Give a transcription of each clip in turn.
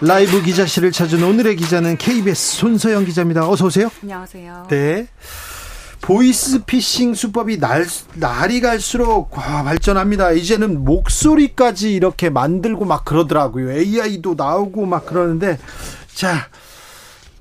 라이브 기자실을 찾은 오늘의 기자는 KBS 손서영 기자입니다. 어서 오세요. 안녕하세요. 네. 보이스피싱 수법이 날, 날이 갈수록 와, 발전합니다. 이제는 목소리까지 이렇게 만들고 막 그러더라고요. AI도 나오고 막 그러는데 자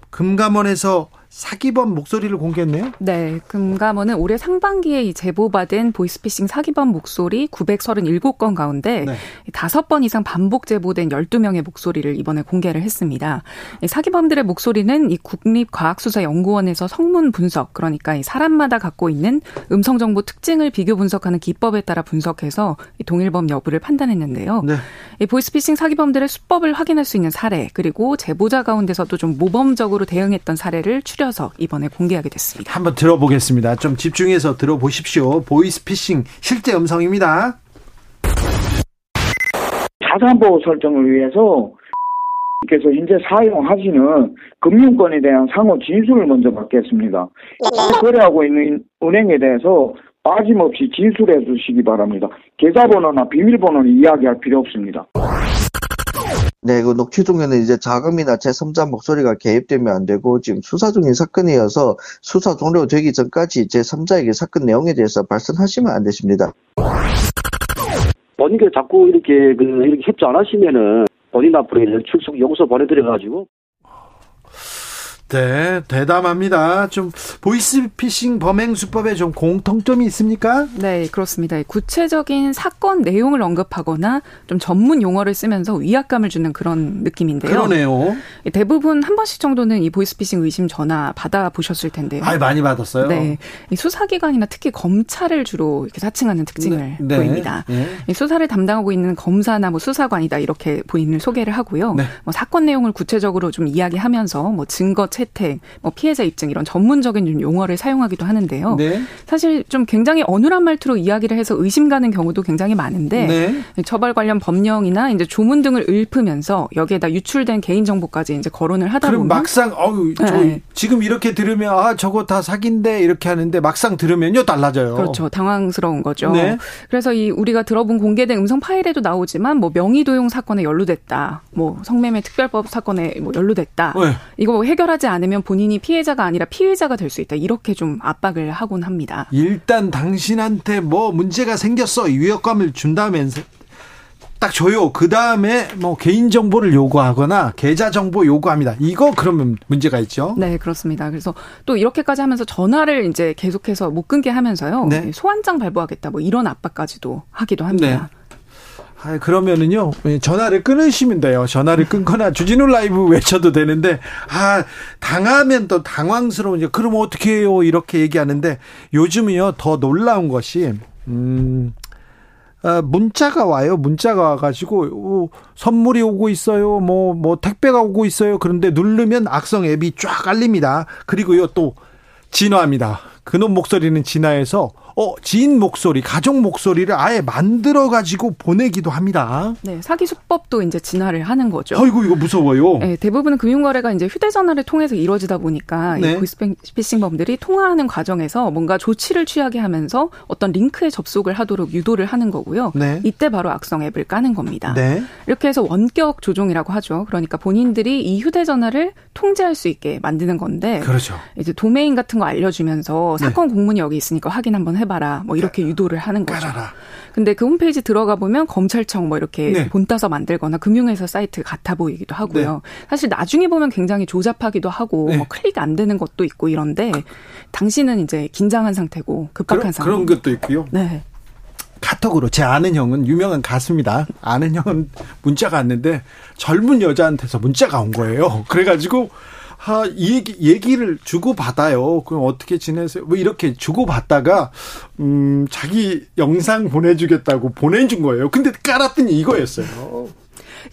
금감원에서 사기범 목소리를 공개했네요. 네, 금감원은 올해 상반기에 이 제보받은 보이스피싱 사기범 목소리 937건 가운데 네. 5번 이상 반복 제보된 12명의 목소리를 이번에 공개를 했습니다. 사기범들의 목소리는 이 국립과학수사연구원에서 성문 분석, 그러니까 이 사람마다 갖고 있는 음성 정보 특징을 비교 분석하는 기법에 따라 분석해서 동일범 여부를 판단했는데요. 네. 이 보이스피싱 사기범들의 수법을 확인할 수 있는 사례, 그리고 제보자 가운데서도 좀 모범적으로 대응했던 사례를 추려 추려서 이번에 공개하게 됐습니다. 한번 들어보겠습니다. 좀 집중해서 들어보십시오. 보이스피싱 실제 음성입니다. 자산보호 설정을 위해서 그래서 현재 사용하시는 금융권에 대한 상호 진술을 먼저 받겠습니다. 거래하고 있는 은행에 대해서 빠짐없이 진술해 주시기 바랍니다. 계좌번호나 비밀번호는 이야기할 필요 없습니다. 네, 그 녹취 중에는 이제 자금이나 제3자 목소리가 개입되면 안 되고 지금 수사 중인 사건이어서 수사 종료되기 전까지 제3자에게 사건 내용에 대해서 발선하시면 안 되십니다. 본인께 자꾸 이렇게 그 이렇게 협조 안 하시면은 본인 앞으로 출석 용서 보내드려가지고 네, 대담합니다. 좀 보이스피싱 범행 수법에 좀 공통점이 있습니까? 네, 그렇습니다. 구체적인 사건 내용을 언급하거나 좀 전문 용어를 쓰면서 위압감을 주는 그런 느낌인데요. 그러네요. 대부분 한 번씩 정도는 이 보이스피싱 의심 전화 받아 보셨을 텐데요. 아, 많이 받았어요. 네, 이 수사기관이나 특히 검찰을 주로 이렇게 사칭하는 특징을 네. 네. 보입니다. 네. 수사를 담당하고 있는 검사나 뭐 수사관이다 이렇게 본인을 소개를 하고요. 네. 뭐 사건 내용을 구체적으로 좀 이야기하면서 뭐 증거 채택, 뭐 피해자 입증 이런 전문적인 용어를 사용하기도 하는데요. 네. 사실 좀 굉장히 어눌한 말투로 이야기를 해서 의심 가는 경우도 굉장히 많은데 네. 처벌 관련 법령이나 이제 조문 등을 읊으면서 여기에다 유출된 개인 정보까지 이제 거론을 하다 보면 막상 어우 네. 지금 이렇게 들으면 아 저거 다 사기인데 이렇게 하는데 막상 들으면요 달라져요. 그렇죠. 당황스러운 거죠. 네. 그래서 이 우리가 들어본 공개된 음성 파일에도 나오지만 뭐 명의 도용 사건에 연루됐다. 뭐 성매매 특별법 사건에 뭐 연루됐다. 네. 이거 뭐 해결하지 하지 않으면 본인이 피해자가 아니라 피의자가 될 수 있다. 이렇게 좀 압박을 하곤 합니다. 일단 당신한테 뭐 문제가 생겼어. 위협감을 준다면서 딱 줘요. 그 다음에 뭐 개인 정보를 요구하거나 계좌 정보 요구합니다. 이거 그러면 문제가 있죠. 네, 그렇습니다. 그래서 또 이렇게까지 하면서 전화를 이제 계속해서 못 끊게 하면서요. 네. 소환장 발부하겠다. 뭐 이런 압박까지도 하기도 합니다. 네. 아, 그러면은요, 전화를 끊으시면 돼요. 전화를 끊거나 주진우 라이브 외쳐도 되는데, 아, 당하면 또 당황스러우니까, 그럼 어떻게 해요? 이렇게 얘기하는데, 요즘은요, 더 놀라운 것이, 음, 아, 문자가 와요. 문자가 와가지고, 오, 선물이 오고 있어요. 뭐, 뭐, 택배가 오고 있어요. 그런데 누르면 악성 앱이 쫙 깔립니다. 그리고요, 또, 진화합니다. 그놈 목소리는 진화해서 어, 지인 목소리, 가족 목소리를 아예 만들어 가지고 보내기도 합니다. 네, 사기 수법도 이제 진화를 하는 거죠. 아이고 이거 무서워요. 네, 대부분은 금융 거래가 이제 휴대 전화를 통해서 이루어지다 보니까 네. 이 보이스피싱범들이 통화하는 과정에서 뭔가 조치를 취하게 하면서 어떤 링크에 접속을 하도록 유도를 하는 거고요. 네. 이때 바로 악성 앱을 까는 겁니다. 네. 이렇게 해서 원격 조종이라고 하죠. 그러니까 본인들이 이 휴대 전화를 통제할 수 있게 만드는 건데, 그렇죠. 이제 도메인 같은 거 알려 주면서 네. 사건 공문이 여기 있으니까 확인 한번 해. 해봐라. 뭐 이렇게 유도를 하는 거죠. 깔아라. 근데 그 홈페이지 들어가 보면 검찰청 뭐 이렇게 네. 본 따서 만들거나 금융회사 사이트 같아 보이기도 하고요. 네. 사실 나중에 보면 굉장히 조잡하기도 하고 네. 뭐 클릭 안 되는 것도 있고 이런데 당신은 이제 긴장한 상태고 급박한 상태. 그런 것도 있고요. 네. 카톡으로 제 아는 형은 유명한 가수입니다. 아는 형은 문자가 왔는데 젊은 여자한테서 문자가 온 거예요. 그래가지고 아, 이 얘기, 얘기를 주고받아요. 그럼 어떻게 지내세요? 뭐 이렇게 주고받다가, 음, 자기 영상 보내주겠다고 보내준 거예요. 근데 깔았더니 이거였어요.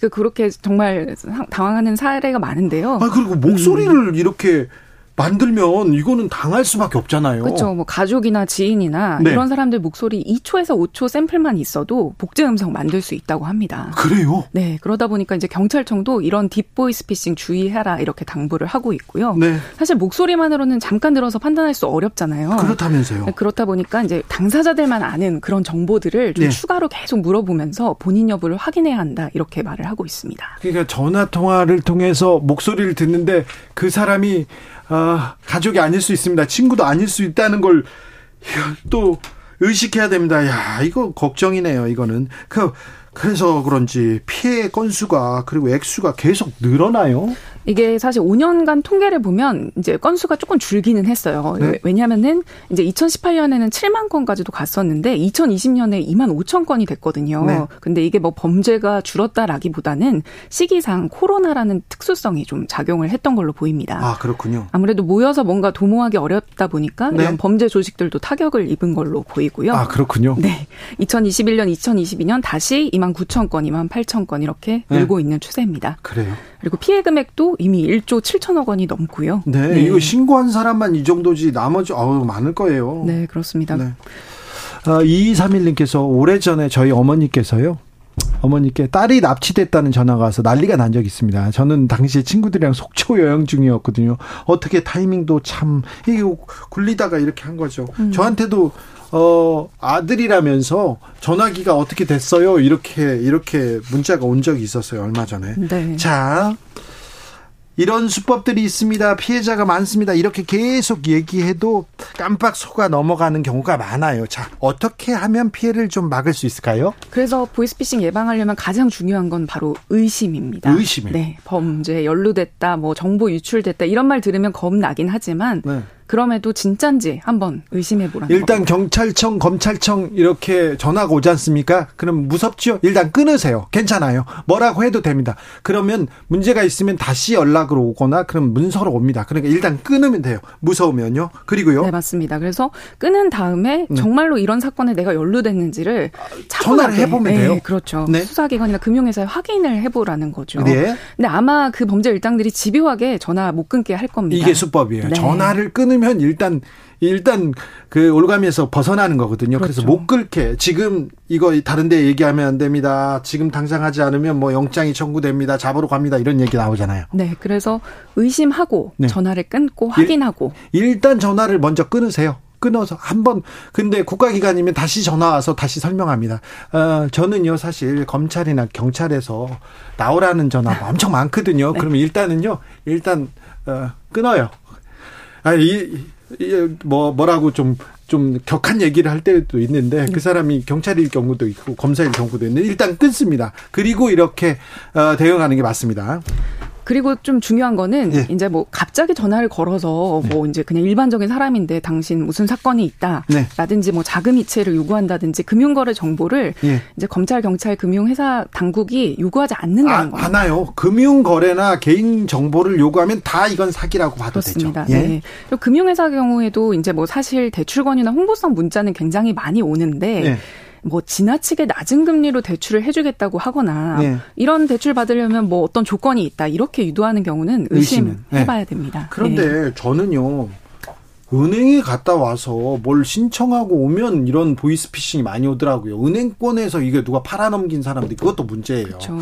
그 그렇게 정말 당황하는 사례가 많은데요. 아 그리고 목소리를 음. 이렇게 만들면 이거는 당할 수밖에 없잖아요. 그렇죠. 뭐 가족이나 지인이나 네. 이런 사람들 목소리 2초에서 5초 샘플만 있어도 복제 음성 만들 수 있다고 합니다. 그래요? 네. 그러다 보니까 이제 경찰청도 이런 deep voice 피싱 주의해라 이렇게 당부를 하고 있고요. 네. 사실 목소리만으로는 잠깐 들어서 판단할 수 어렵잖아요. 그렇다면서요. 네, 그렇다 보니까 이제 당사자들만 아는 그런 정보들을 좀 네. 추가로 계속 물어보면서 본인 여부를 확인해야 한다 이렇게 말을 하고 있습니다. 그러니까 전화 통화를 통해서 목소리를 듣는데 그 사람이 아, 가족이 아닐 수 있습니다. 친구도 아닐 수 있다는 걸 또 의식해야 됩니다. 야, 이거 걱정이네요. 이거는 그 그래서 그런지 피해 건수가 그리고 액수가 계속 늘어나요. 이게 사실 5년간 통계를 보면 이제 건수가 조금 줄기는 했어요. 네. 왜냐하면은 이제 2018년에는 7만 건까지도 갔었는데 2020년에 2만 5천 건이 됐거든요. 네. 근데 이게 뭐 범죄가 줄었다라기보다는 시기상 코로나라는 특수성이 좀 작용을 했던 걸로 보입니다. 아 그렇군요. 아무래도 모여서 뭔가 도모하기 어렵다 보니까 네. 이런 범죄 조직들도 타격을 입은 걸로 보이고요. 아 그렇군요. 네. 2021년, 2022년 다시 2만 9천 건, 2만 8천 건 이렇게 네. 늘고 있는 추세입니다. 그래요. 그리고 피해 금액도 이미 1조 7천억 원이 넘고요. 네, 네. 이거 신고한 사람만 이 정도지 나머지 어우 많을 거예요. 네, 그렇습니다. 네. 아, 2231님께서 오래전에 저희 어머니께서요. 어머니께 딸이 납치됐다는 전화가 와서 난리가 난 적이 있습니다. 저는 당시에 친구들이랑 속초 여행 중이었거든요. 어떻게 타이밍도 참 이게 굴리다가 이렇게 한 거죠. 음. 저한테도 어, 아들이라면서 전화기가 어떻게 됐어요? 이렇게, 이렇게 문자가 온 적이 있었어요. 얼마 전에. 네. 자, 이런 수법들이 있습니다. 피해자가 많습니다. 이렇게 계속 얘기해도 깜빡 속아 넘어가는 경우가 많아요. 자, 어떻게 하면 피해를 좀 막을 수 있을까요? 그래서 보이스피싱 예방하려면 가장 중요한 건 바로 의심입니다. 의심. 네. 범죄 연루됐다, 뭐 정보 유출됐다 이런 말 들으면 겁나긴 하지만 네. 그럼에도 진짠지 한번 의심해 보라는 일단 겁니다. 경찰청, 검찰청 이렇게 전화가 오지 않습니까? 그럼 무섭죠? 일단 끊으세요. 괜찮아요. 뭐라고 해도 됩니다. 그러면 문제가 있으면 다시 연락으로 오거나 그럼 문서로 옵니다. 그러니까 일단 끊으면 돼요. 무서우면요. 그리고요. 네, 맞습니다. 그래서 끊은 다음에 네. 정말로 이런 사건에 내가 연루됐는지를 전화를 해 보면 돼요. 네, 그렇죠. 네. 수사기관이나 금융회사에 확인을 해 보라는 거죠. 네. 근데 아마 그 범죄 일당들이 집요하게 전화 못 끊게 할 겁니다. 이게 수법이에요. 네. 전화를 끊으 끊으면 일단 일단 그 올가미에서 벗어나는 거거든요. 그렇죠. 그래서 못 끊게 지금 이거 다른 데 얘기하면 안 됩니다. 지금 당장 하지 않으면 뭐 영장이 청구됩니다. 잡으러 갑니다. 이런 얘기 나오잖아요. 네. 그래서 의심하고 네. 전화를 끊고 확인하고 일, 단 전화를 먼저 끊으세요. 끊어서 한번 근데 국가기관이면 다시 전화 와서 다시 설명합니다. 어, 저는요 사실 검찰이나 경찰에서 나오라는 전화가 엄청 많거든요. 네. 그러면 일단은요 일단 어, 끊어요. 아, 이, 이, 뭐, 뭐라고 좀, 좀 격한 얘기를 할 때도 있는데 그 사람이 경찰일 경우도 있고 검사일 경우도 있는데 일단 끊습니다. 그리고 이렇게 어, 대응하는 게 맞습니다. 그리고 좀 중요한 거는 예. 이제 뭐 갑자기 전화를 걸어서 네. 뭐 이제 그냥 일반적인 사람인데 당신 무슨 사건이 있다. 네. 라든지 뭐 자금 이체를 요구한다든지 금융거래 정보를 예. 이제 검찰, 경찰, 금융회사 당국이 요구하지 않는다는 아, 거예요. 많아요. 금융거래나 개인 정보를 요구하면 다 이건 사기라고 봐도 그렇습니다. 되죠. 예. 네. 금융회사 경우에도 이제 뭐 사실 대출권이나 홍보성 문자는 굉장히 많이 오는데 예. 뭐 지나치게 낮은 금리로 대출을 해주겠다고 하거나 네. 이런 대출 받으려면 뭐 어떤 조건이 있다 이렇게 유도하는 경우는 의심해봐야 네. 됩니다. 그런데 네. 저는요. 은행에 갔다 와서 뭘 신청하고 오면 이런 보이스피싱이 많이 오더라고요. 은행권에서 이게 누가 팔아넘긴 사람들 그것도 문제예요. 그렇죠.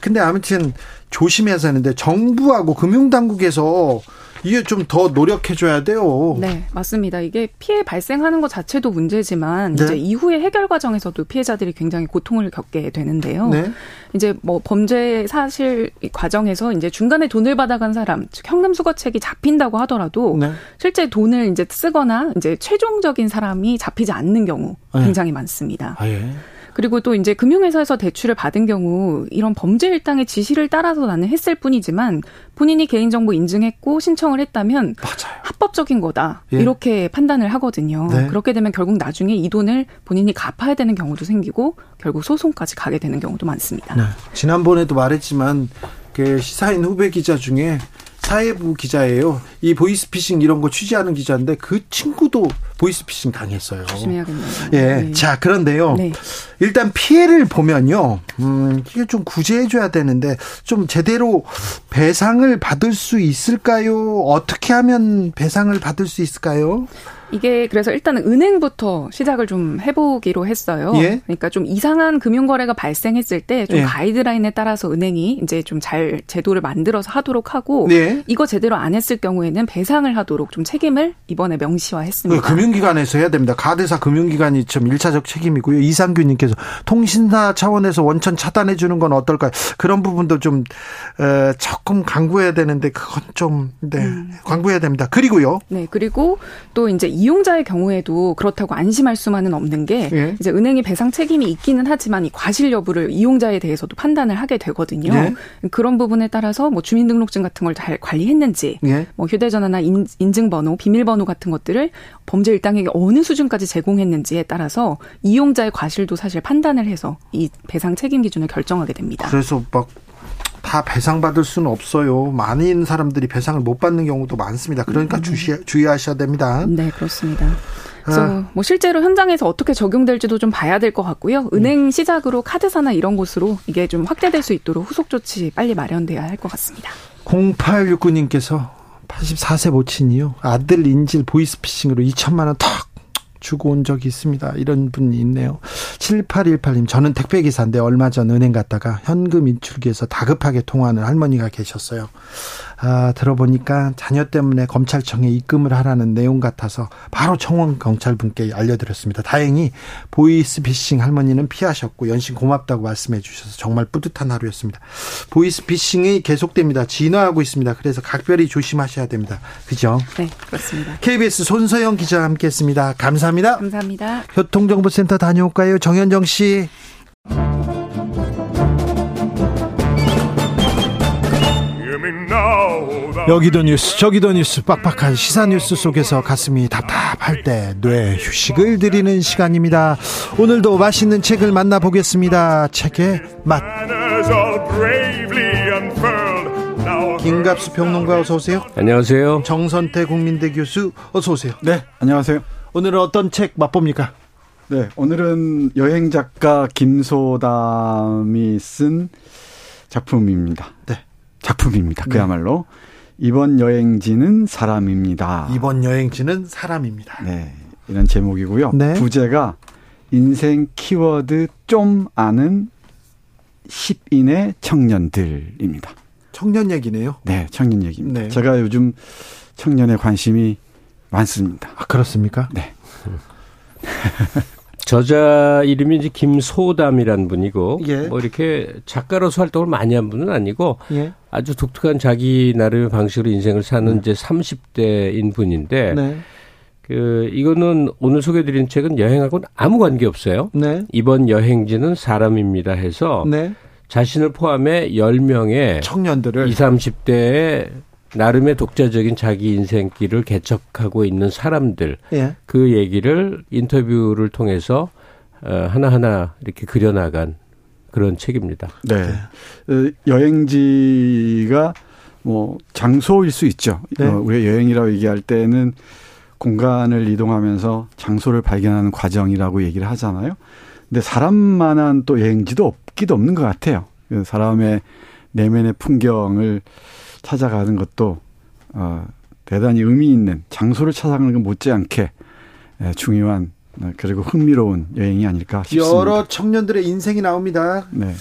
근데 아무튼 조심해서 하는데 정부하고 금융당국에서 이게 좀 더 노력해줘야 돼요. 네, 맞습니다. 이게 피해 발생하는 것 자체도 문제지만 네. 이제 이후의 해결 과정에서도 피해자들이 굉장히 고통을 겪게 되는데요. 네. 이제 뭐 범죄 사실 과정에서 이제 중간에 돈을 받아간 사람, 즉 현금 수거책이 잡힌다고 하더라도 네. 실제 돈을 이제 쓰거나 이제 최종적인 사람이 잡히지 않는 경우 네. 굉장히 많습니다. 아, 예. 그리고 또 이제 금융회사에서 대출을 받은 경우 이런 범죄 일당의 지시를 따라서 나는 했을 뿐이지만 본인이 개인정보 인증했고 신청을 했다면 맞아요. 합법적인 거다 예. 이렇게 판단을 하거든요. 네. 그렇게 되면 결국 나중에 이 돈을 본인이 갚아야 되는 경우도 생기고 결국 소송까지 가게 되는 경우도 많습니다. 네. 지난번에도 말했지만 그 시사인 후배 기자 중에 사회부 기자예요. 이 보이스피싱 이런 거 취재하는 기자인데 그 친구도 보이스피싱 당했어요. 조심해야겠네요. 예. 네. 자, 그런데요. 네. 일단 피해를 보면요. 음, 이게 좀 구제해줘야 되는데 좀 제대로 배상을 받을 수 있을까요? 어떻게 하면 배상을 받을 수 있을까요? 이게 그래서 일단은 은행부터 시작을 좀 해보기로 했어요. 예? 그러니까 좀 이상한 금융 거래가 발생했을 때좀 예. 가이드라인에 따라서 은행이 이제 좀 잘 제도를 만들어서 하도록 하고 예? 이거 제대로 안 했을 경우에는 배상을 하도록 좀 책임을 이번에 명시화했습니다. 그 금융기관에서 해야 됩니다. 카드사 금융기관이 좀 일차적 책임이고요. 이상규님께서 통신사 차원에서 원천 차단해 주는 건 어떨까요? 그런 부분도 좀 어, 조금 강구해야 되는데 그건 좀 네, 음. 강구해야 됩니다. 그리고요. 네, 그리고 또 이제 이용자의 경우에도 그렇다고 안심할 수만은 없는 게 예. 이제 은행이 배상 책임이 있기는 하지만 이 과실 여부를 이용자에 대해서도 판단을 하게 되거든요. 예. 그런 부분에 따라서 뭐 주민등록증 같은 걸 잘 관리했는지, 예. 뭐 휴대전화나 인, 인증번호, 비밀번호 같은 것들을 범죄 일당에게 어느 수준까지 제공했는지에 따라서 이용자의 과실도 사실 판단을 해서 이 배상 책임 기준을 결정하게 됩니다. 그래서 막 다 배상받을 수는 없어요. 많은 사람들이 배상을 못 받는 경우도 많습니다. 그러니까 음. 주시, 주의하셔야 됩니다. 네, 그렇습니다. 그래서 아. 뭐 실제로 현장에서 어떻게 적용될지도 좀 봐야 될 것 같고요. 은행 시작으로 카드사나 이런 곳으로 이게 좀 확대될 수 있도록 후속 조치 빨리 마련돼야 할 것 같습니다. 0869님께서 84세 모친이요. 아들 인질 보이스피싱으로 2천만 원 턱 주고 온 적이 있습니다. 이런 분이 있네요. 7818님, 저는 택배기사인데 얼마 전 은행 갔다가 현금 인출기에서 다급하게 통화하는 할머니가 계셨어요. 아, 들어보니까 자녀 때문에 검찰청에 입금을 하라는 내용 같아서 바로 청원 경찰분께 알려드렸습니다. 다행히 보이스피싱 할머니는 피하셨고 연신 고맙다고 말씀해 주셔서 정말 뿌듯한 하루였습니다. 보이스피싱이 계속됩니다. 진화하고 있습니다. 그래서 각별히 조심하셔야 됩니다. 그죠? 네, 그렇습니다. KBS 손서영 기자와 함께했습니다. 감사합니다. 감사합니다. 교통정보센터 다녀올까요? 정현정 씨. 여기도 뉴스 저기도 뉴스 빡빡한 시사 뉴스 속에서 가슴이 답답할 때 뇌 휴식을 드리는 시간입니다. 오늘도 맛있는 책을 만나보겠습니다. 책의 맛. 김갑수 평론가 어서 오세요. 안녕하세요. 정선태 국민대 교수 어서 오세요. 네, 안녕하세요. 오늘은 어떤 책 맛봅니까? 네, 오늘은 여행 작가 김소담이 쓴 작품입니다. 네. 작품입니다. 네. 그야말로 네. 이번 여행지는 사람입니다. 이번 여행지는 사람입니다. 네. 이런 제목이고요. 네. 부제가 인생 키워드 좀 아는 10인의 청년들입니다. 청년 얘기네요. 네, 청년 얘기입니다. 네. 제가 요즘 청년에 관심이 많습니다. 아, 그렇습니까? 네. 저자 이름이 이제 김소담이라는 분이고 예. 뭐 이렇게 작가로서 활동을 많이 한 분은 아니고 예. 아주 독특한 자기 나름의 방식으로 인생을 사는 네. 이제 30대인 분인데 네. 그 이거는 오늘 소개드린 책은 여행하고는 아무 관계 없어요. 네. 이번 여행지는 사람입니다 해서 네. 자신을 포함해 10명의 청년들을 20, 30대의 나름의 독자적인 자기 인생길을 개척하고 있는 사람들 예. 그 얘기를 인터뷰를 통해서 어, 하나하나 이렇게 그려나간 그런 책입니다. 네. 네. 여행지가 뭐 장소일 수 있죠. 네. 어, 우리가 여행이라고 얘기할 때는 공간을 이동하면서 장소를 발견하는 과정이라고 얘기를 하잖아요. 근데 사람만한 또 여행지도 없기도 없는 것 같아요. 그 사람의 내면의 풍경을 찾아가는 것도 어, 대단히 의미 있는 장소를 찾아가는 것 못지않게 예, 중요한 어, 그리고 흥미로운 여행이 아닐까 싶습니다. 여러 청년들의 인생이 나옵니다. 네.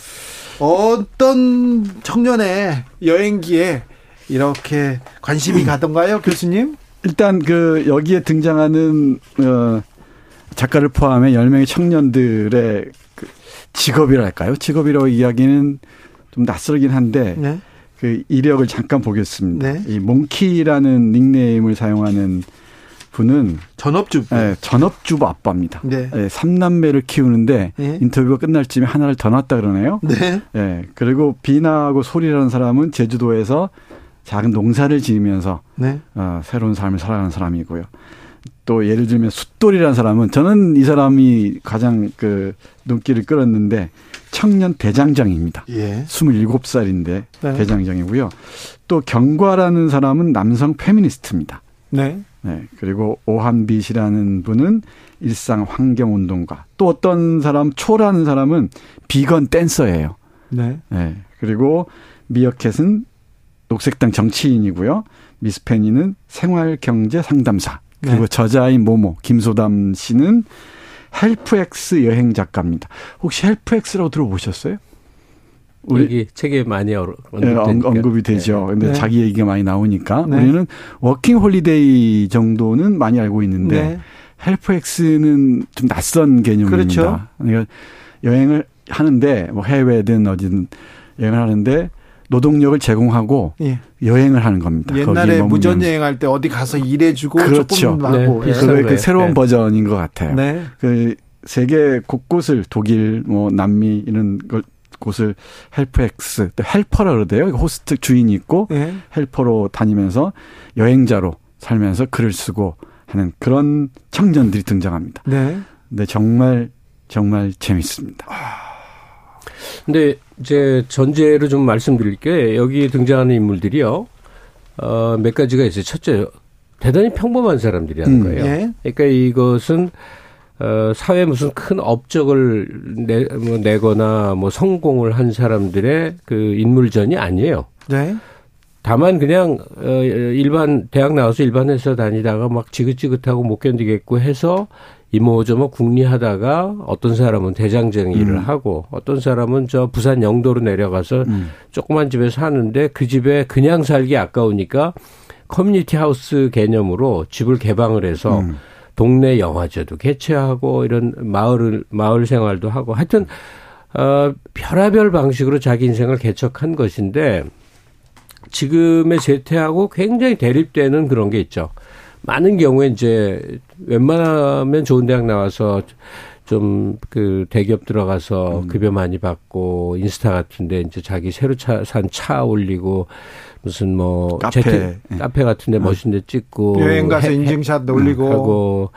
어떤 청년의 여행기에 이렇게 관심이 가던가요, 교수님? 일단 그 여기에 등장하는 어 작가를 포함해 10명의 청년들의 그 직업이랄까요? 직업이라고 이야기는 좀 낯설긴 한데 네. 그 이력을 잠깐 보겠습니다. 네. 이 몽키라는 닉네임을 사용하는 분은 전업주부. 네, 전업주부 아빠입니다. 네. 네, 3남매를 키우는데 네. 인터뷰가 끝날 쯤에 하나를 더 낳았다 그러네요. 네. 네. 그리고 비나하고 소리라는 사람은 제주도에서 작은 농사를 지으면서 네. 어, 새로운 삶을 살아가는 사람이고요. 또 예를 들면 숫돌이라는 사람은 저는 이 사람이 가장 그 눈길을 끌었는데 청년 대장장입니다. 예. 27살인데 네. 대장장이고요. 또 경과라는 사람은 남성 페미니스트입니다. 네. 네. 그리고 오한빛이라는 분은 일상 환경 운동가. 또 어떤 사람 초라는 사람은 비건 댄서예요. 네. 네. 그리고 미어캣은 녹색당 정치인이고요. 미스페니는 생활 경제 상담사. 그리고 네. 저자인 모모 김소담 씨는 헬프엑스 여행 작가입니다. 혹시 헬프엑스라고 들어보셨어요? 우리 여기 책에 많이 네, 언급이 되죠. 네. 근데 네. 자기 얘기가 많이 나오니까 네. 우리는 워킹 홀리데이 정도는 많이 알고 있는데 네. 헬프엑스는 좀 낯선 개념입니다. 그렇죠. 그러니까 여행을 하는데 뭐 해외든 어디든 여행을 하는데 노동력을 제공하고 예. 여행을 하는 겁니다. 옛날에 무전 여행할 때 어디 가서 일해주고 그렇죠. 조금 하고 네, 그, 그 새로운 네. 버전인 것 같아요. 네. 그 세계 곳곳을 독일, 뭐 남미 이런 걸 곳을 헬프엑스, 또 helper라 그러대요. 호스트 주인이 있고 네. helper로 다니면서 여행자로 살면서 글을 쓰고 하는 그런 청년들이 등장합니다. 네. 근데 정말 정말 재밌습니다. 아. 근데 이제 전제를 좀 말씀드릴게요. 여기 등장하는 인물들이요. 어, 몇 가지가 있어요. 첫째, 대단히 평범한 사람들이라는 음, 거예요. 예. 그러니까 이것은 어, 사회에 무슨 큰 업적을 내, 뭐 내거나 뭐 성공을 한 사람들의 그 인물전이 아니에요. 네. 다만 그냥 어 일반 대학 나와서 일반 회사 다니다가 막 지긋지긋하고 못 견디겠고 해서 이모저모 궁리하다가 어떤 사람은 대장정 일을 음. 하고 어떤 사람은 저 부산 영도로 내려가서 음. 조그만 집에 사는데 그 집에 그냥 살기 아까우니까 커뮤니티 하우스 개념으로 집을 개방을 해서 음. 동네 영화제도 개최하고 이런 마을을 마을 생활도 하고 하여튼 어 별하별 방식으로 자기 인생을 개척한 것인데 지금의 재태하고 굉장히 대립되는 그런 게 있죠. 많은 경우에 이제 웬만하면 좋은 대학 나와서 좀 그 대기업 들어가서 음. 급여 많이 받고 인스타 같은데 이제 자기 새로 차, 산 차 올리고 무슨 뭐 카페 재택, 네. 카페 같은데 음. 멋있는 데 찍고 여행 가서 해, 인증샷 올리고 하고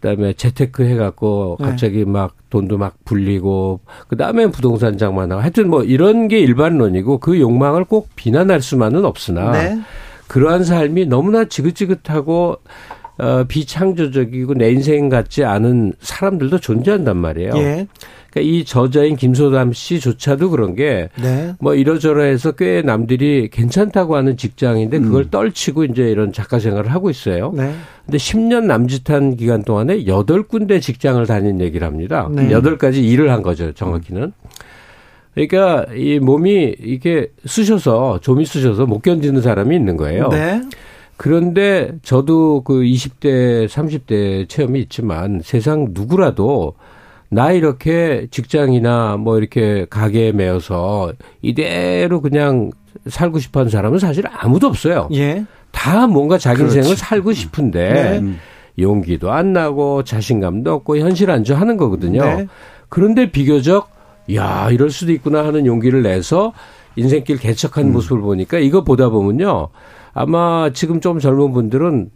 그다음에 재테크 해갖고 네. 갑자기 막 돈도 막 불리고 그다음에 부동산 장만 하고 하여튼 뭐 이런 게 일반론이고 그 욕망을 꼭 비난할 수만은 없으나 네. 그러한 삶이 너무나 지긋지긋하고 어, 비창조적이고 내 인생 같지 않은 사람들도 존재한단 말이에요. 예. 그러니까 이 저자인 김소담 씨조차도 그런 게뭐 네. 뭐 이러저러해서 꽤 남들이 괜찮다고 하는 직장인데 그걸 음. 떨치고 이제 이런 작가 생활을 하고 있어요. 네. 근데 10년 남짓한 기간 동안에 8군데 직장을 다닌 얘기를 합니다. 네. 8가지 일을 한 거죠, 정확히는. 그러니까 이 몸이 이게 쑤셔서 좀이 쑤셔서 못 견디는 사람이 있는 거예요. 네. 그런데 저도 그 20대, 30대 체험이 있지만 세상 누구라도 나 이렇게 직장이나 뭐 이렇게 가게에 매여서 이대로 그냥 살고 싶어 하는 사람은 사실 아무도 없어요. 예. 다 뭔가 자기 그렇지. 인생을 살고 싶은데 네. 용기도 안 나고 자신감도 없고 현실 안주하는 거거든요. 네. 그런데 비교적 야 이럴 수도 있구나 하는 용기를 내서 인생길 개척한 음. 모습을 보니까 이거 보다 보면요 아마 지금 좀 젊은 분들은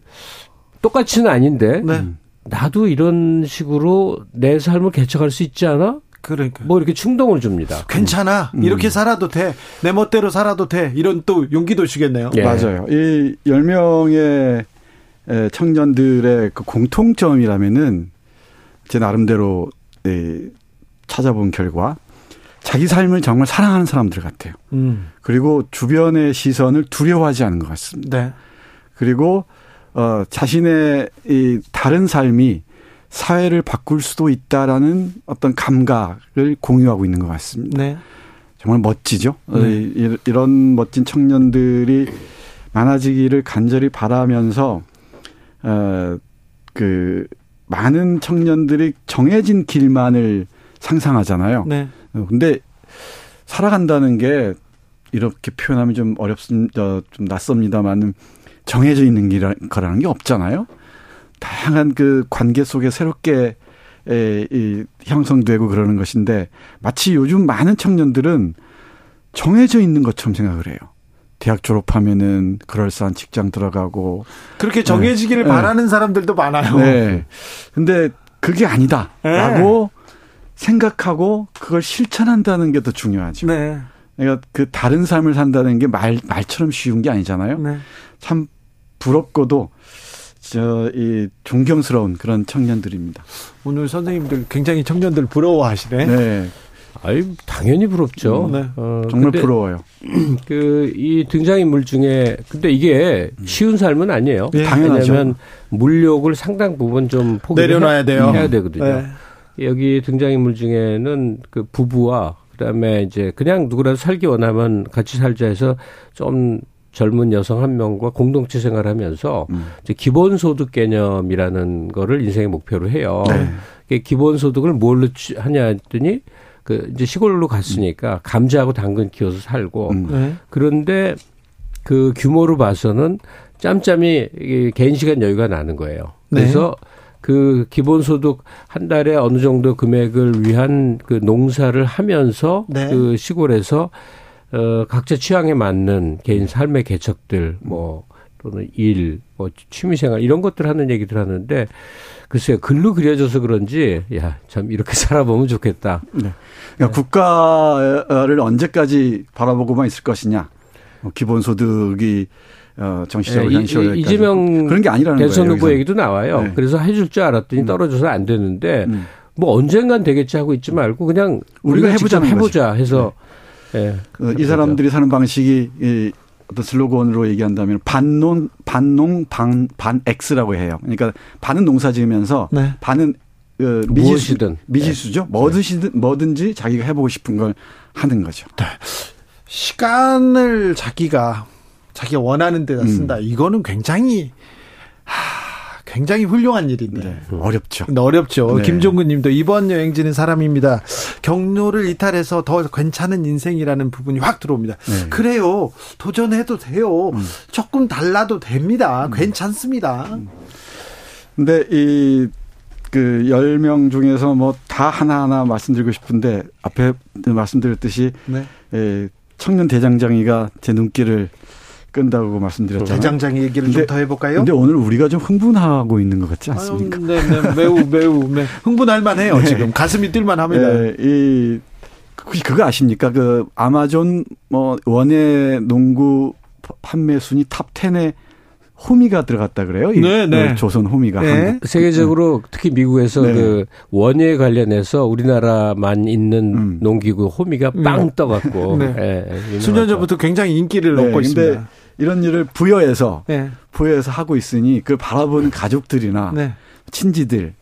똑같이는 아닌데 네. 나도 이런 식으로 내 삶을 개척할 수 있지 않아? 그러니까. 뭐 이렇게 충동을 줍니다. 괜찮아. 음. 이렇게 살아도 돼. 내 멋대로 살아도 돼. 이런 또 용기도 주겠네요. 예. 맞아요. 이 10명의 청년들의 그 공통점이라면은 제 나름대로 찾아본 결과 자기 삶을 정말 사랑하는 사람들 같아요. 음. 그리고 주변의 시선을 두려워하지 않은 것 같습니다. 네. 그리고 어 자신의 이 다른 삶이 사회를 바꿀 수도 있다라는 어떤 감각을 공유하고 있는 것 같습니다. 네. 정말 멋지죠. 네. 이런 멋진 청년들이 많아지기를 간절히 바라면서 어그 많은 청년들이 정해진 길만을 상상하잖아요. 네. 어, 근데 살아간다는 게 이렇게 표현하면 좀 어렵습니다. 좀 낯섭니다만은 정해져 있는 거라는 게 없잖아요. 다양한 그 관계 속에 새롭게 에, 이 형성되고 그러는 것인데 마치 요즘 많은 청년들은 정해져 있는 것처럼 생각을 해요. 대학 졸업하면은 그럴싸한 직장 들어가고 그렇게 정해지기를 네. 바라는 사람들도 많아요. 네. 근데 그게 아니다라고 네. 생각하고 그걸 실천한다는 게 더 중요하죠. 네. 그러니까 그 다른 삶을 산다는 게 말 말처럼 쉬운 게 아니잖아요. 네. 참 부럽고도 저이 존경스러운 그런 청년들입니다. 오늘 선생님들 굉장히 청년들 부러워하시네. 네. 아유 당연히 부럽죠. 음, 네. 어, 정말 부러워요. 그 이 등장인물 중에 근데 이게 쉬운 삶은 아니에요. 네. 당연하죠. 왜냐하면 물욕을 상당 부분 좀 포기 내려놔야 돼요. 해야 되거든요. 네. 여기 등장인물 중에는 그 부부와 그다음에 이제 그냥 누구라도 살기 원하면 같이 살자 해서 좀 젊은 여성 한 명과 공동체 생활을 하면서 음. 이제 기본소득 개념이라는 거를 인생의 목표로 해요. 네. 기본소득을 뭘로 하냐 했더니 그 이제 시골로 갔으니까 감자하고 당근 키워서 살고 음. 네. 그런데 그 규모로 봐서는 짬짬이 개인 시간 여유가 나는 거예요. 네. 그래서 네. 그 기본소득 한 달에 어느 정도 금액을 위한 그 농사를 하면서 네. 그 시골에서 어, 각자 취향에 맞는 개인 삶의 개척들, 뭐, 또는 일, 뭐, 취미생활, 이런 것들 하는 얘기들 하는데, 글쎄요, 글로 그려져서 그런지, 야, 참, 이렇게 살아보면 좋겠다. 네. 그러니까 네. 국가를 언제까지 바라보고만 있을 것이냐. 뭐 기본소득이 어, 정치적으로 네, 현실화 이재명 그런 게 아니라는 대선 후보 얘기도 나와요. 네. 그래서 해줄 줄 알았더니 음. 떨어져서 안 되는데 음. 뭐 언젠간 되겠지 하고 있지 말고 그냥 우리가, 우리가 해보자 해보자 해서 네. 예. 그, 이 사람들이 사는 방식이 이 어떤 슬로건으로 얘기한다면 반농 반농 반 반엑스라고 해요. 그러니까 반은 농사 지으면서 네. 반은 그 미지수, 든 미지수죠. 네. 뭐든지 뭐든지 자기가 해보고 싶은 걸 하는 거죠. 네. 시간을 자기가 자기가 원하는 데다 쓴다. 음. 이거는 굉장히 하, 굉장히 훌륭한 일인데 네. 어렵죠. 어렵죠. 네. 김종근 님도 이번 여행지는 사람입니다. 경로를 이탈해서 더 괜찮은 인생이라는 부분이 확 들어옵니다. 네. 그래요. 도전해도 돼요. 음. 조금 달라도 됩니다. 음. 괜찮습니다. 음. 근데 이 그 10명 중에서 뭐 다 하나하나 말씀드리고 싶은데 앞에 말씀드렸듯이 네. 예, 청년 대장장이가 제 눈길을 끈다고 말씀드렸잖아요. 대장장 얘기를 좀 더 해볼까요? 근데 오늘 우리가 좀 흥분하고 있는 것 같지 않습니까? 아유, 네, 네, 매우 매우 네. 흥분할 만해요. 네. 지금 가슴이 뛸만합니다. 네, 이 그거 아십니까? 그 아마존 뭐 원예 농구 판매 순위 top 10에 호미가 들어갔다 그래요. 네, 네. 조선 호미가 네. 세계적으로 특히 미국에서 네. 그 원예 관련해서 우리나라만 있는 음. 농기구 호미가 음. 빵 떠갖고 네. 네. 수년 전부터 굉장히 인기를 네, 얻고 있습니다. 이런 일을 부여해서 네. 부여해서 하고 있으니 그걸 바라보는 가족들이나 친지들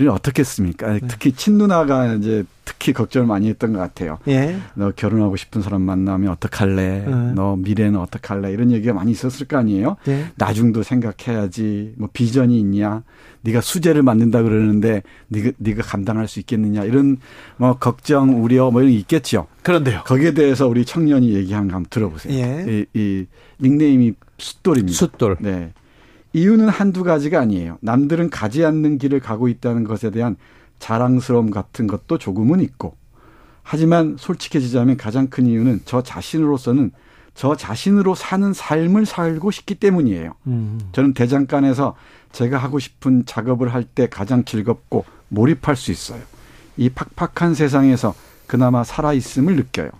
어떻겠습니까? 네. 특히 친누나가 이제 특히 걱정을 많이 했던 것 같아요. 예. 너 결혼하고 싶은 사람 만나면 어떡할래? 음. 너 미래는 어떡할래? 이런 얘기가 많이 있었을 거 아니에요? 예. 나중도 생각해야지. 뭐 비전이 있냐? 네가 수제를 만든다 그러는데 네가 네가 감당할 수 있겠느냐? 이런 뭐 걱정, 우려 뭐 이런 게 있겠죠. 그런데요. 거기에 대해서 우리 청년이 얘기한 거 한번 들어보세요. 예. 이, 이 닉네임이 숫돌입니다. 숫돌. 네. 이유는 한두 가지가 아니에요. 남들은 가지 않는 길을 가고 있다는 것에 대한 자랑스러움 같은 것도 조금은 있고. 하지만 솔직해지자면 가장 큰 이유는 저 자신으로서는 저 자신으로 사는 삶을 살고 싶기 때문이에요. 음. 저는 대장간에서 제가 하고 싶은 작업을 할 때 가장 즐겁고 몰입할 수 있어요. 이 팍팍한 세상에서 그나마 살아있음을 느껴요.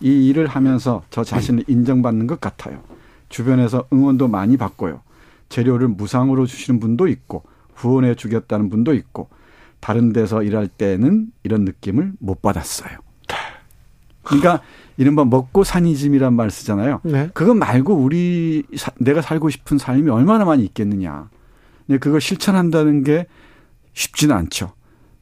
이 일을 하면서 저 자신을 인정받는 것 같아요. 주변에서 응원도 많이 받고요. 재료를 무상으로 주시는 분도 있고 후원해 주겠다는 분도 있고 다른 데서 일할 때는 이런 느낌을 못 받았어요. 그러니까 이른바 먹고 사니즘이란 말 쓰잖아요. 네. 그거 말고 우리 내가 살고 싶은 삶이 얼마나 많이 있겠느냐. 근데 그걸 실천한다는 게 쉽지는 않죠.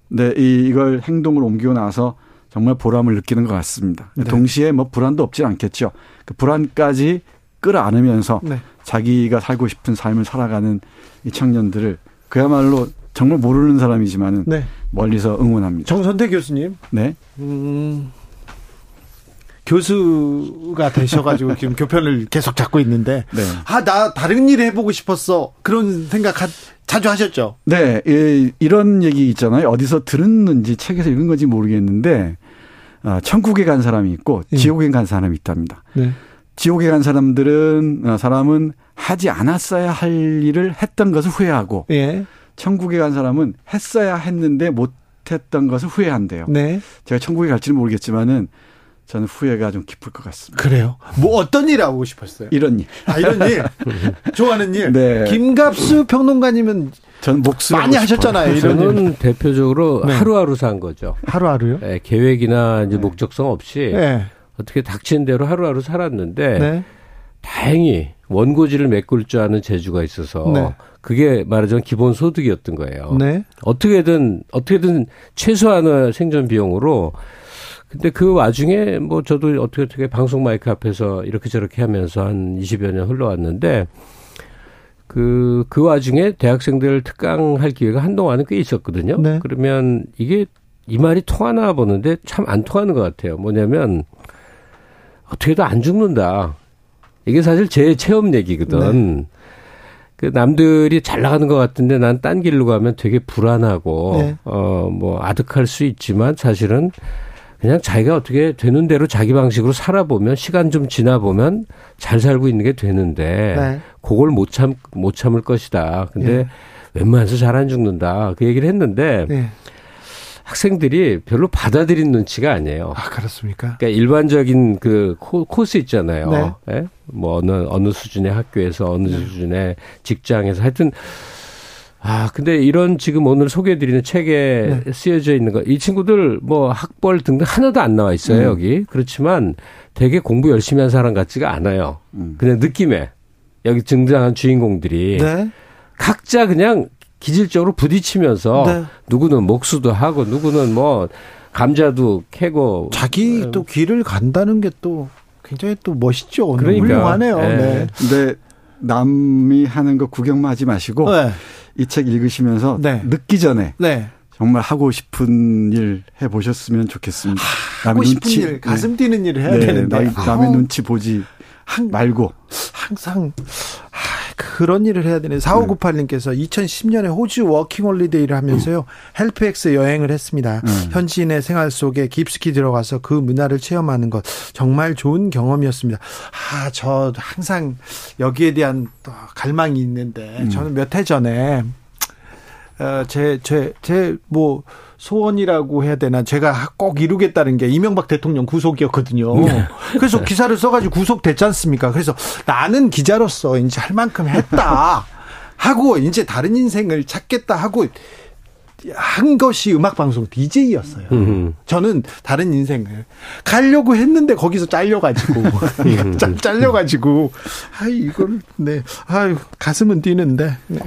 근데 이걸 행동으로 옮기고 나서 정말 보람을 느끼는 것 같습니다. 네. 동시에 뭐 불안도 없지 않겠죠. 그 불안까지 끌어안으면서 네. 자기가 살고 싶은 삶을 살아가는 이 청년들을 그야말로 정말 모르는 사람이지만은 네. 멀리서 응원합니다. 정선태 교수님. 네. 음, 교수가 되셔가지고 지금 교편을 계속 잡고 있는데 네. 아나 다른 일 해보고 싶었어 그런 생각 하, 자주 하셨죠? 네, 예, 이런 얘기 있잖아요. 어디서 들었는지 책에서 읽은 건지 모르겠는데 어, 천국에 간 사람이 있고 예. 지옥에 간 사람이 있답니다. 네. 지옥에 간 사람들은 어, 사람은 하지 않았어야 할 일을 했던 것을 후회하고 예. 천국에 간 사람은 했어야 했는데 못했던 것을 후회한대요. 네. 제가 천국에 갈지는 모르겠지만은 저는 후회가 좀 깊을 것 같습니다. 그래요? 뭐 어떤 일 하고 싶었어요? 이런 일. 아, 이런 일. 좋아하는 일. 네. 김갑수 평론가님은 전 목숨 많이 하셨잖아요. 이런 저는 일. 대표적으로 네. 하루하루 산 거죠. 하루하루요? 네, 계획이나 이제 네. 목적성 없이 네. 어떻게 닥친 대로 하루하루 살았는데 네. 다행히 원고지를 메꿀 줄 아는 재주가 있어서 네. 그게 말하자면 기본 소득이었던 거예요. 네. 어떻게든 어떻게든 최소한의 생존 비용으로 근데 그 와중에 뭐 저도 어떻게 어떻게 방송 마이크 앞에서 이렇게 저렇게 하면서 한 20여 년 흘러왔는데 그, 그 와중에 대학생들 특강할 기회가 한동안은 꽤 있었거든요. 네. 그러면 이게 이 말이 통하나 보는데 참 안 통하는 것 같아요. 뭐냐면 어떻게 해도 안 죽는다. 이게 사실 제 체험 얘기거든. 네. 그 남들이 잘 나가는 것 같은데 난 딴 길로 가면 되게 불안하고 네. 어뭐 아득할 수 있지만 사실은 그냥 자기가 어떻게 되는 대로 자기 방식으로 살아보면 시간 좀 지나 보면 잘 살고 있는 게 되는데 네. 그걸 못 참 못 참을 것이다. 근데 네. 웬만해서 잘 안 죽는다. 그 얘기를 했는데 네. 학생들이 별로 받아들인 눈치가 아니에요. 아 그렇습니까? 그러니까 일반적인 그 코, 스 있잖아요. 네. 예? 뭐 어느 어느 수준의 학교에서 어느 네. 수준의 직장에서 하여튼 아, 근데 이런 지금 오늘 소개해드리는 책에 네. 쓰여져 있는 거, 이 친구들 뭐 학벌 등등 하나도 안 나와 있어요, 음. 여기. 그렇지만 되게 공부 열심히 한 사람 같지가 않아요. 음. 그냥 느낌에. 여기 등장한 주인공들이. 네. 각자 그냥 기질적으로 부딪히면서 네. 누구는 목수도 하고 누구는 뭐 감자도 캐고. 자기 음. 또 길을 간다는 게 또 굉장히 또 멋있죠. 그러니까. 훌륭하네요. 네. 네. 근데 남이 하는 거 구경만 하지 마시고 네. 이책 읽으시면서 네. 늦기 전에 네. 정말 하고 싶은 일 해보셨으면 좋겠습니다. 하, 하고 싶은 눈치, 일, 가슴 뛰는 일을 해야 네, 되는데. 남, 남의 아 눈치 보지 한, 말고. 항상 하, 그런 일을 해야 되네. 4598님께서 2010년에 호주 워킹홀리데이를 하면서요. 음. 헬프엑스 여행을 했습니다. 음. 현지인의 생활 속에 깊숙이 들어가서 그 문화를 체험하는 것 정말 좋은 경험이었습니다. 아, 저 항상 여기에 대한 갈망이 있는데 음. 저는 몇 해 전에 어, 제, 제, 제, 뭐, 소원이라고 해야 되나 제가 꼭 이루겠다는 게 이명박 대통령 구속이었거든요. 네. 그래서 기사를 써가지고 구속됐지 않습니까? 그래서 나는 기자로서 이제 할 만큼 했다 하고 이제 다른 인생을 찾겠다 하고 한 것이 음악 방송 DJ였어요. 저는 다른 인생을 가려고 했는데 거기서 잘려가지고 잘려가지고 아 이걸 네 아유 가슴은 뛰는데 네.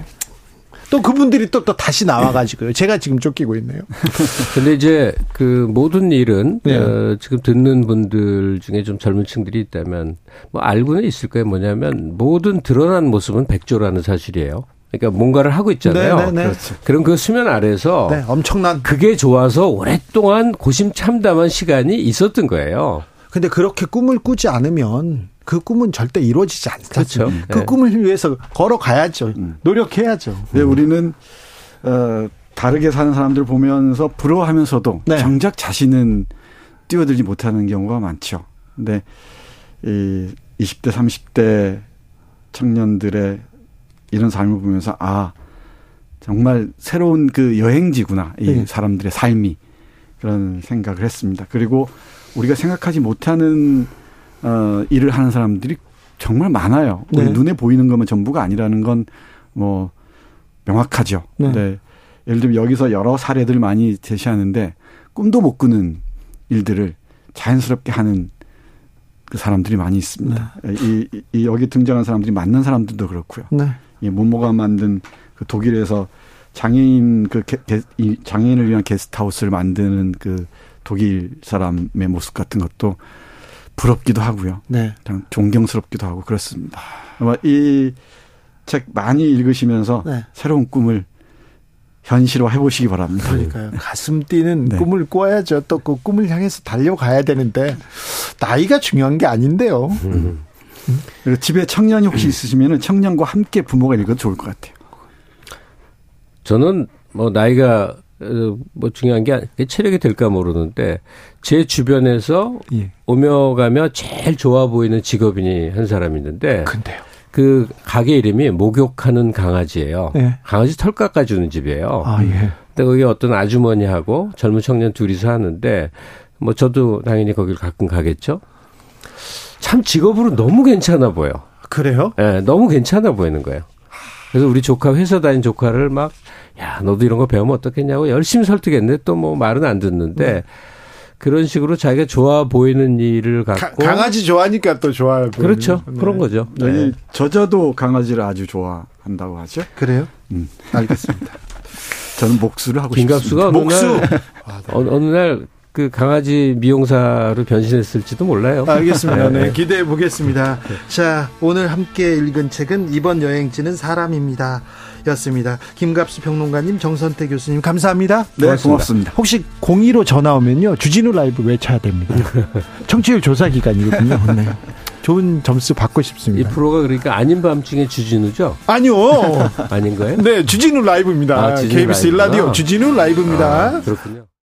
또 그분들이 또, 또 다시 나와가지고요. 제가 지금 쫓기고 있네요. 근데 이제 그 모든 일은 네. 어, 지금 듣는 분들 중에 좀 젊은 층들이 있다면 뭐 알고는 있을 거예요. 뭐냐면 모든 드러난 모습은 백조라는 사실이에요. 그러니까 뭔가를 하고 있잖아요. 네네네. 네, 네. 그렇죠. 그럼 그 수면 아래서 네, 엄청난 그게 좋아서 오랫동안 고심참담한 시간이 있었던 거예요. 근데 그렇게 꿈을 꾸지 않으면 그 꿈은 절대 이루어지지 않죠. 그렇죠. 그 네. 꿈을 위해서 걸어가야죠. 음. 노력해야죠. 네, 우리는 어, 다르게 사는 사람들 보면서 부러워하면서도 네. 정작 자신은 뛰어들지 못하는 경우가 많죠. 근데 이 20대, 30대 청년들의 이런 삶을 보면서 아 정말 새로운 그 여행지구나 이 네. 사람들의 삶이 그런 생각을 했습니다. 그리고 우리가 생각하지 못하는 어, 일을 하는 사람들이 정말 많아요. 우리 네. 눈에 보이는 것만 전부가 아니라는 건 뭐 명확하죠. 네. 네. 예를 들면 여기서 여러 사례들 많이 제시하는데 꿈도 못 꾸는 일들을 자연스럽게 하는 그 사람들이 많이 있습니다. 네. 이, 이, 여기 등장한 사람들이 만난 사람들도 그렇고요. 네. 이 모모가 만든 그 독일에서 장애인 그 게, 게, 이 장애인을 위한 게스트하우스를 만드는 그 독일 사람의 모습 같은 것도 부럽기도 하고요. 네. 존경스럽기도 하고 그렇습니다. 아마 이 책 많이 읽으시면서 네. 새로운 꿈을 현실화 해보시기 바랍니다. 그러니까요. 가슴 뛰는 네. 꿈을 꿔야죠. 또 그 꿈을 향해서 달려가야 되는데 나이가 중요한 게 아닌데요. 음. 그리고 집에 청년이 혹시 있으시면 청년과 함께 부모가 읽어도 좋을 것 같아요. 저는 뭐 나이가 어, 뭐 중요한 게 체력이 될까 모르는데 제 주변에서 예. 오며 가며 제일 좋아 보이는 직업인이 한 사람이 있는데 근데요. 그 가게 이름이 목욕하는 강아지예요. 예. 강아지 털 깎아주는 집이에요. 아 예. 근데 거기 어떤 아주머니하고 젊은 청년 둘이서 하는데 뭐 저도 당연히 거길 가끔 가겠죠. 참 직업으로 너무 괜찮아 보여. 그래요? 예, 네, 너무 괜찮아 보이는 거예요. 그래서 우리 조카 회사 다닌 조카를 막 야, 너도 이런 거 배우면 어떻겠냐고 열심히 설득했는데 또 뭐 말은 안 듣는데 네. 그런 식으로 자기가 좋아 보이는 일을 갖고 가, 강아지 좋아하니까 또 좋아요. 그렇죠. 네. 그런 거죠. 여기 네. 저자도 강아지를 아주 좋아한다고 하죠. 그래요? 음, 알겠습니다. 저는 목수를 하고 김갑수가 싶습니다. 목수. 어느 날, 아, 네. 어느 날 그 강아지 미용사로 변신했을지도 몰라요. 알겠습니다. 네, 기대해 보겠습니다. 자, 오늘 함께 읽은 책은 이번 여행지는 사람입니다. 였습니다. 김갑수 평론가님, 정선태 교수님 감사합니다. 네, 고맙습니다. 고맙습니다. 혹시 02로 전화 오면요. 주진우 라이브 외쳐야 됩니다. 청취율 조사 기간이거든요. 네. 좋은 점수 받고 싶습니다. 이 프로가 그러니까 아닌 밤중에 주진우죠? 아니요. 아닌 거예요? 네, 주진우 라이브입니다. 아, 주진우 KBS 라이브구나. 라디오 주진우 라이브입니다. 아, 그렇군요.